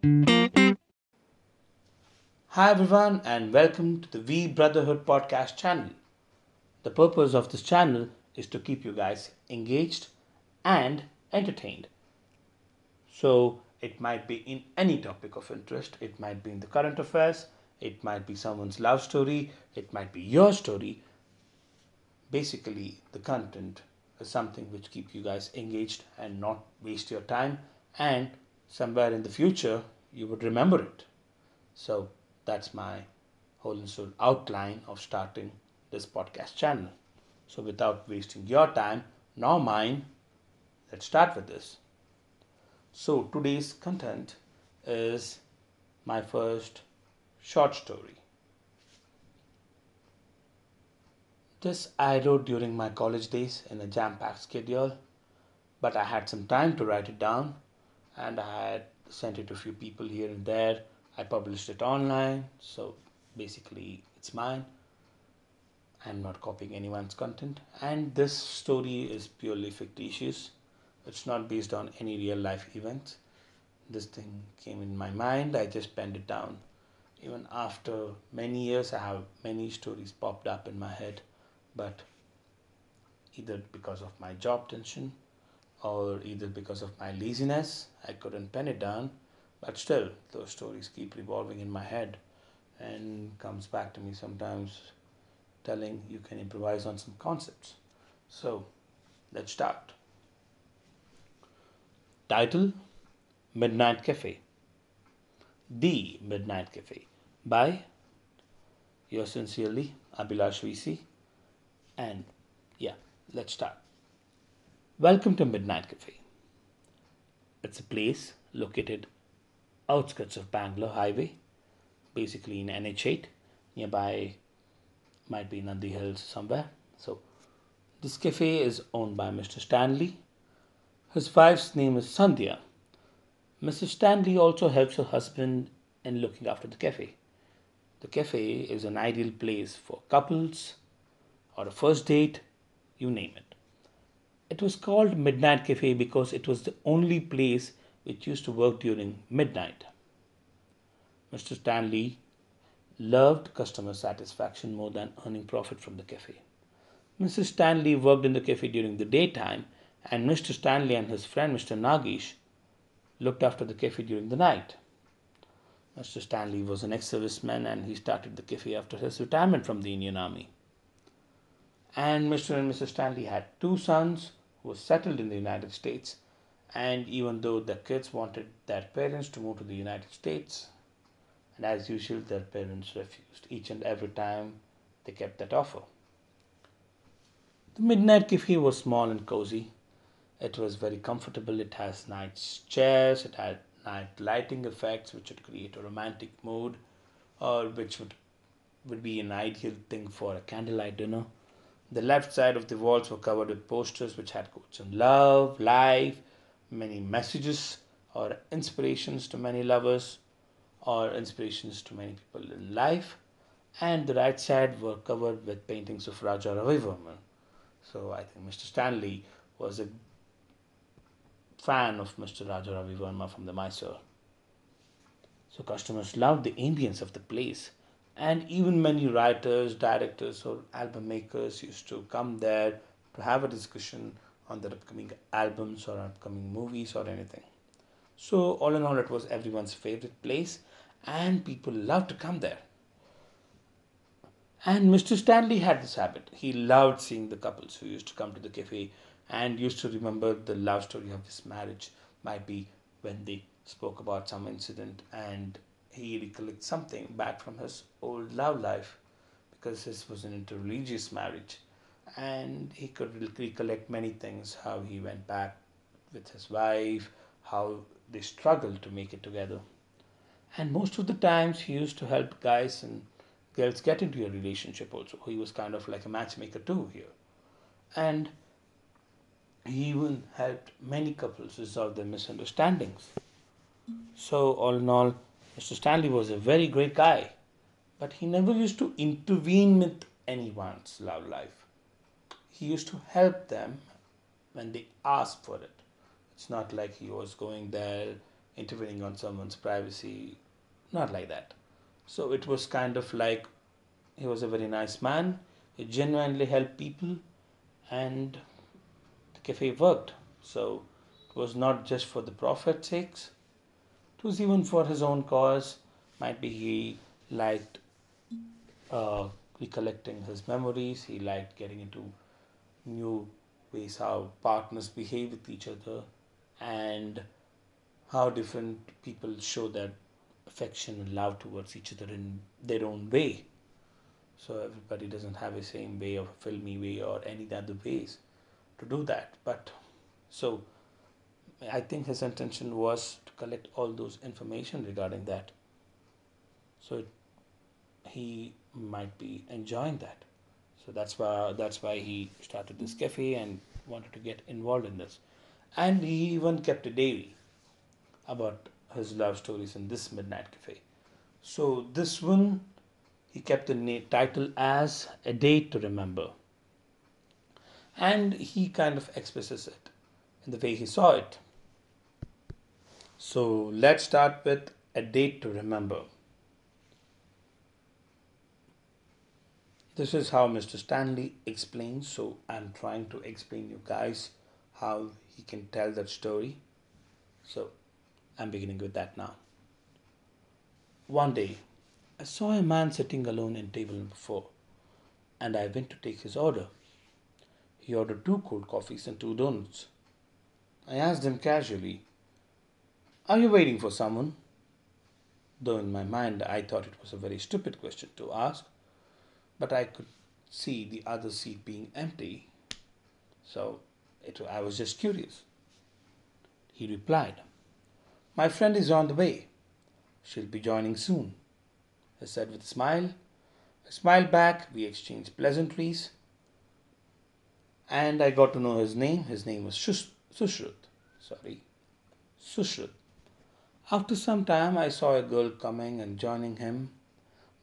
Hi, everyone, and welcome to the We Brotherhood podcast channel. The purpose of this channel is to keep you guys engaged and entertained. So, it might be in any topic of interest, it might be in the current affairs, it might be someone's love story, it might be your story. Basically, the content is something which keep you guys engaged and not waste your time and somewhere in the future you would remember it. So that's my whole sort outline of starting this podcast channel. So without wasting your time nor mine, let's start with this. So today's content is my first short story. This I wrote during my college days in a jam packed schedule, but I had some time to write it down and I had sent it to a few people here and there. I published it online, so basically it's mine. I'm not copying anyone's content, and this story is purely fictitious. It's not based on any real life events. This thing came in my mind, I just penned it down. Even after many years, I have many stories popped up in my head, but either because of my job tension or either because of my laziness, I couldn't pen it down. But still, those stories keep revolving in my head and comes back to me sometimes telling you can improvise on some concepts. So, let's start. Title Midnight Cafe. The Midnight Cafe by yours sincerely, Abhilash VC. And yeah, let's start. Welcome to Midnight Cafe. It's a place located outskirts of Bangalore Highway, basically in NH8, nearby might be Nandi Hills somewhere. So this cafe is owned by Mr. Stanley. His wife's name is Sandhya. Mrs. Stanley also helps her husband in looking after the cafe. The cafe is an ideal place for couples or a first date, you name it. It was called Midnight Cafe because it was the only place which used to work during midnight. Mr. Stanley loved customer satisfaction more than earning profit from the cafe. Mrs. Stanley worked in the cafe during the daytime, and Mr. Stanley and his friend Mr. Nagesh looked after the cafe during the night. Mr. Stanley was an ex serviceman and he started the cafe after his retirement from the Indian Army. And Mr. and Mrs. Stanley had two sons was settled in the United States, and even though the kids wanted their parents to move to the United States, and as usual, their parents refused each and every time they kept that offer. The Midnight Cafe was small and cozy. It was very comfortable. It has nice chairs, it had night lighting effects which would create a romantic mood or which would would be an ideal thing for a candlelight dinner. The left side of the walls were covered with posters which had quotes on love, life, many messages or inspirations to many lovers or inspirations to many people in life. And the right side were covered with paintings of Raja Ravivarman. So I think Mr. Stanley was a fan of Mr. Raja Ravivarma from the Mysore. So customers loved the ambience of the place and even many writers, directors, or album makers used to come there to have a discussion on their upcoming albums or upcoming movies or anything. So, all in all, it was everyone's favorite place, and people loved to come there. And Mr. Stanley had this habit. He loved seeing the couples who used to come to the cafe and used to remember the love story of his marriage. Might be when they spoke about some incident and he recollects something back from his old love life because this was an interreligious marriage and he could recollect many things how he went back with his wife how they struggled to make it together. And most of the times he used to help guys and girls get into a relationship also. He was kind of like a matchmaker too here. And he even helped many couples resolve their misunderstandings. So all in all Mr. Stanley was a very great guy, but he never used to intervene with anyone's love life. He used to help them when they asked for it. It's not like he was going there intervening on someone's privacy, not like that. So it was kind of like he was a very nice man. He genuinely helped people, and the cafe worked. So it was not just for the profit's sakes. It was even for his own cause. Might be he liked uh, recollecting his memories. He liked getting into new ways how partners behave with each other and how different people show their affection and love towards each other in their own way. So everybody doesn't have the same way a filmy way or any other ways to do that. But so I think his intention was to collect all those information regarding that. So it, he might be enjoying that. So that's why that's why he started this cafe and wanted to get involved in this. And he even kept a diary about his love stories in this midnight cafe. So this one he kept the na- title as a date to remember. And he kind of expresses it in the way he saw it. So let's start with a date to remember. This is how Mr. Stanley explains, so I'm trying to explain you guys how he can tell that story. So I'm beginning with that now. One day, I saw a man sitting alone in table number four, and I went to take his order. He ordered two cold coffees and two donuts. I asked him casually, Are you waiting for someone? Though in my mind I thought it was a very stupid question to ask, but I could see the other seat being empty. So it, I was just curious. He replied, My friend is on the way. She'll be joining soon. I said with a smile. I smiled back. We exchanged pleasantries. And I got to know his name. His name was Shush- Sushrut. Sorry. Sushrut. After some time, I saw a girl coming and joining him.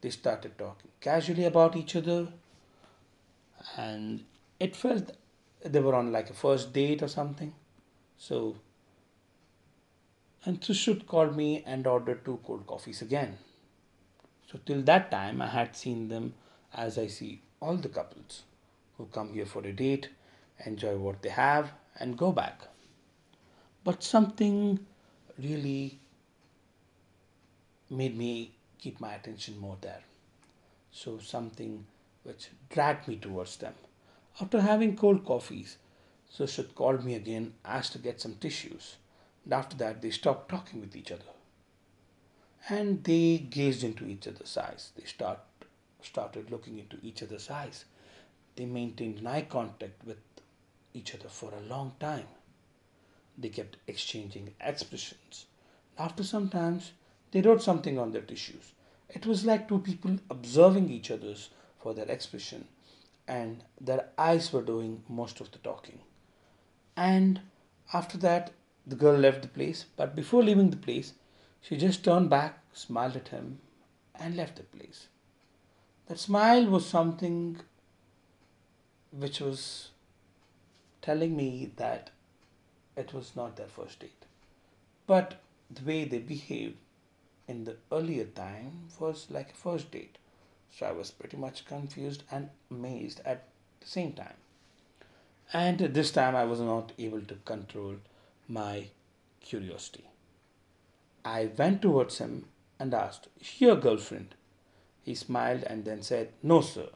They started talking casually about each other. And it felt they were on like a first date or something. So, and Sushrut called me and ordered two cold coffees again. So till that time, I had seen them as I see all the couples who come here for a date, enjoy what they have, and go back. But something really made me keep my attention more there. So something which dragged me towards them. After having cold coffees, Sushrut called me again, asked to get some tissues. And after that, they stopped talking with each other and they gazed into each other's eyes. They start, started looking into each other's eyes. They maintained eye contact with each other for a long time. They kept exchanging expressions. After some time, they wrote something on their tissues. It was like two people observing each other's for their expression, and their eyes were doing most of the talking. And after that, the girl left the place, but before leaving the place, she just turned back, smiled at him, and left the place. That smile was something which was telling me that it was not their first date. But the way they behaved in the earlier time was like a first date. So I was pretty much confused and amazed at the same time. And this time I was not able to control my curiosity. I went towards him and asked, Is your girlfriend? He smiled and then said, No, sir.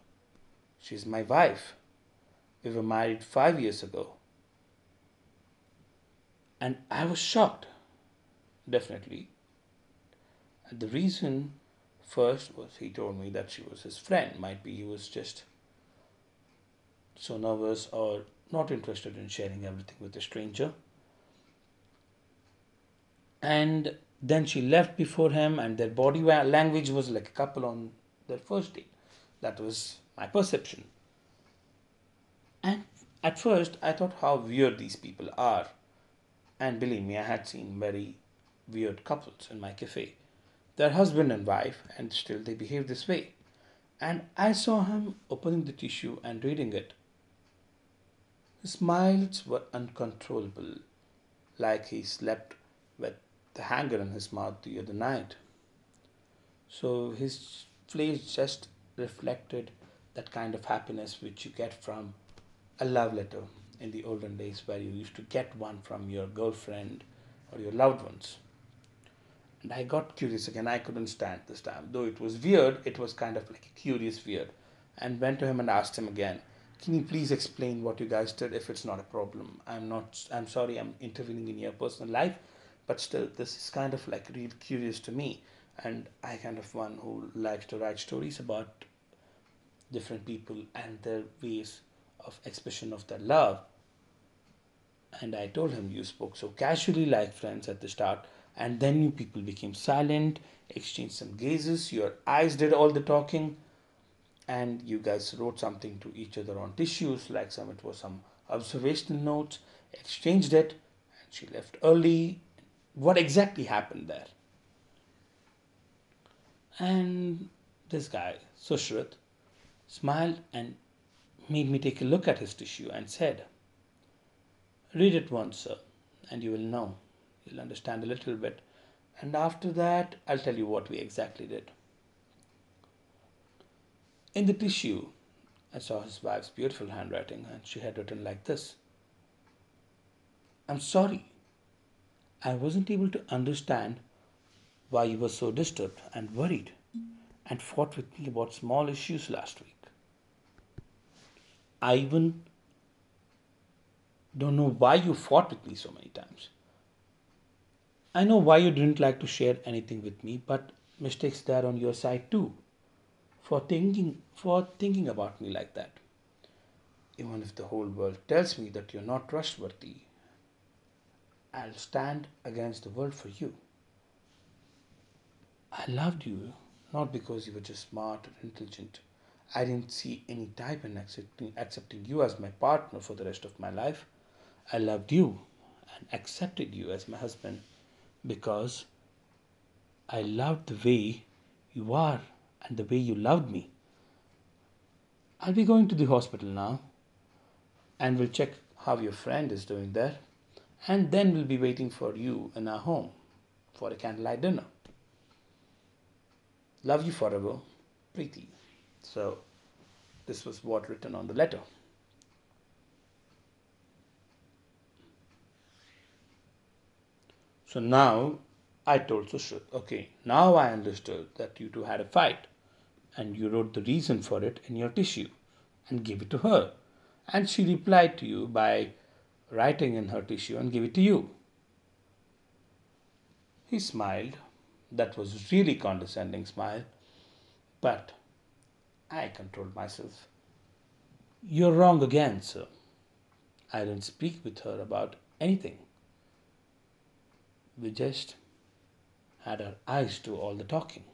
She's my wife. We were married five years ago. And I was shocked, definitely. The reason first was he told me that she was his friend. Might be he was just so nervous or not interested in sharing everything with a stranger. And then she left before him, and their body language was like a couple on their first date. That was my perception. And at first, I thought how weird these people are. And believe me, I had seen very weird couples in my cafe. They're husband and wife, and still they behave this way. And I saw him opening the tissue and reading it. His smiles were uncontrollable, like he slept with the hanger in his mouth the other night. So his face just reflected that kind of happiness which you get from a love letter in the olden days where you used to get one from your girlfriend or your loved ones. And I got curious again. I couldn't stand this time. Though it was weird, it was kind of like a curious weird. And went to him and asked him again, Can you please explain what you guys did if it's not a problem? I'm not, I'm sorry I'm intervening in your personal life, but still, this is kind of like real curious to me. And I kind of one who likes to write stories about different people and their ways of expression of their love. And I told him, You spoke so casually like friends at the start and then you people became silent, exchanged some gazes, your eyes did all the talking, and you guys wrote something to each other on tissues, like some it was some observational notes, exchanged it, and she left early. What exactly happened there? And this guy, Sushruth, smiled and made me take a look at his tissue and said, Read it once, sir, and you will know. You'll understand a little bit. And after that, I'll tell you what we exactly did. In the tissue, I saw his wife's beautiful handwriting, and she had written like this I'm sorry. I wasn't able to understand why you were so disturbed and worried and fought with me about small issues last week. I even don't know why you fought with me so many times. I know why you didn't like to share anything with me, but mistakes there on your side too. For thinking for thinking about me like that. Even if the whole world tells me that you're not trustworthy, I'll stand against the world for you. I loved you not because you were just smart or intelligent. I didn't see any type in accepting, accepting you as my partner for the rest of my life. I loved you and accepted you as my husband because I loved the way you are and the way you loved me. I'll be going to the hospital now and we'll check how your friend is doing there. And then we'll be waiting for you in our home for a candlelight dinner. Love you forever, Preeti. So, this was what written on the letter. So now I told Sushruth, okay, now I understood that you two had a fight and you wrote the reason for it in your tissue and gave it to her. And she replied to you by writing in her tissue and gave it to you. He smiled. That was really condescending smile. But I controlled myself. You're wrong again, sir. I didn't speak with her about anything. We just had our eyes do all the talking.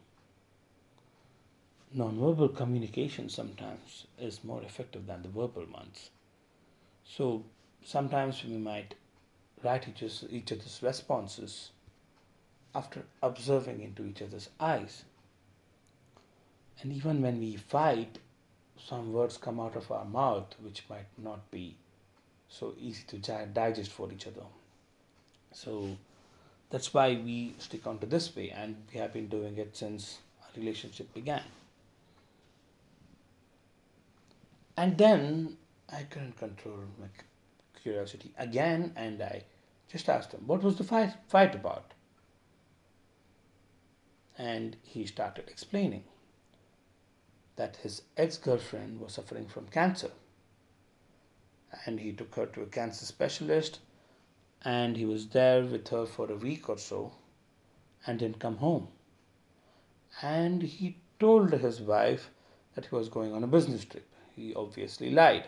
Nonverbal communication sometimes is more effective than the verbal ones. So sometimes we might write each, each other's responses after observing into each other's eyes. And even when we fight, some words come out of our mouth which might not be so easy to digest for each other. So that's why we stick on to this way, and we have been doing it since our relationship began. And then I couldn't control my curiosity again, and I just asked him, What was the fight, fight about? And he started explaining that his ex girlfriend was suffering from cancer. And he took her to a cancer specialist and he was there with her for a week or so and didn't come home. And he told his wife that he was going on a business trip. He obviously lied.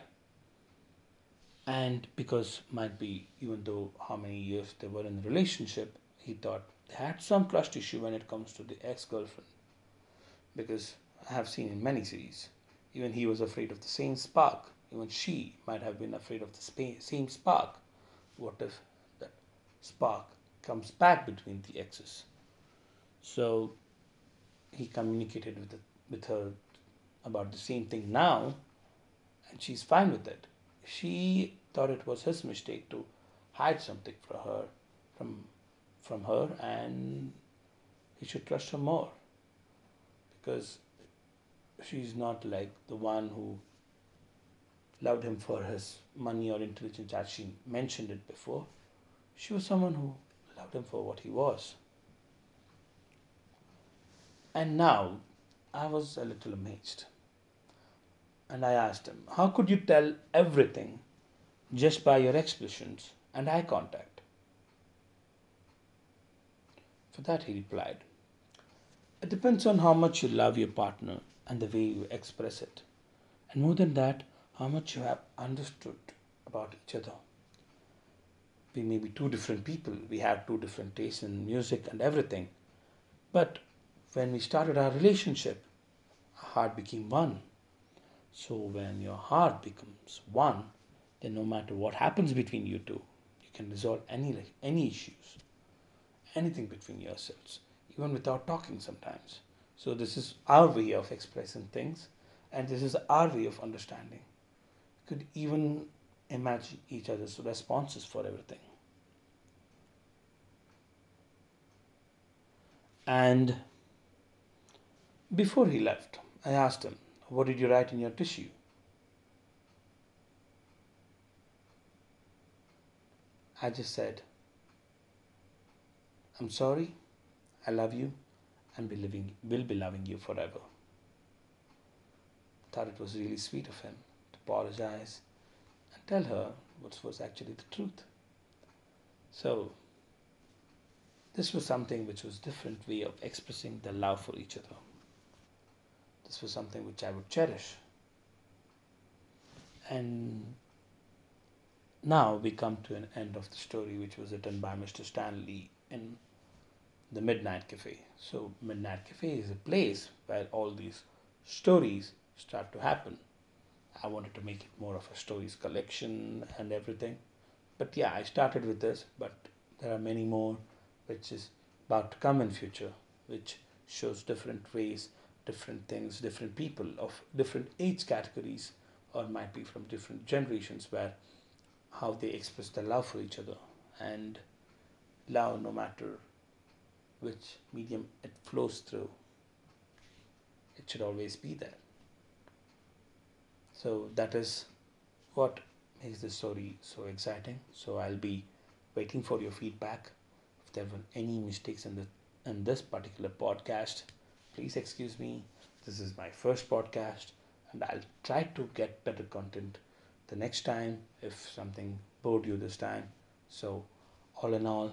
And because might be even though how many years they were in the relationship, he thought they had some trust issue when it comes to the ex-girlfriend. Because I have seen in many series, even he was afraid of the same spark. Even she might have been afraid of the same spark. What if spark comes back between the exes. So he communicated with, the, with her about the same thing now, and she's fine with it. She thought it was his mistake to hide something from her, from from her and he should trust her more because she's not like the one who loved him for his money or intelligence as she mentioned it before. She was someone who loved him for what he was. And now I was a little amazed. And I asked him, How could you tell everything just by your expressions and eye contact? For that he replied, It depends on how much you love your partner and the way you express it. And more than that, how much you have understood about each other. We may be two different people, we have two different tastes in music and everything. But when we started our relationship, our heart became one. So when your heart becomes one, then no matter what happens between you two, you can resolve any any issues, anything between yourselves, even without talking sometimes. So this is our way of expressing things, and this is our way of understanding. Could even imagine each other's responses for everything. And before he left, I asked him, What did you write in your tissue? I just said, I'm sorry, I love you, and be living, will be loving you forever. Thought it was really sweet of him to apologize tell her what was actually the truth. So, this was something which was different way of expressing the love for each other. This was something which I would cherish. And now we come to an end of the story which was written by Mr. Stanley in the Midnight Cafe. So, Midnight Cafe is a place where all these stories start to happen. I wanted to make it more of a stories collection and everything. But yeah, I started with this, but there are many more which is about to come in future, which shows different ways different things, different people of different age categories, or might be from different generations, where how they express their love for each other and love no matter which medium it flows through. It should always be there. So that is what makes the story so exciting. So I'll be waiting for your feedback. If there were any mistakes in the in this particular podcast, Please excuse me. This is my first podcast, and I'll try to get better content the next time if something bored you this time. So, all in all,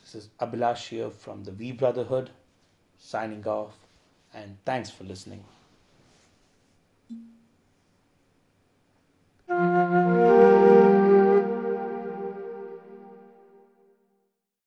this is Abhilash here from the V Brotherhood signing off, and thanks for listening.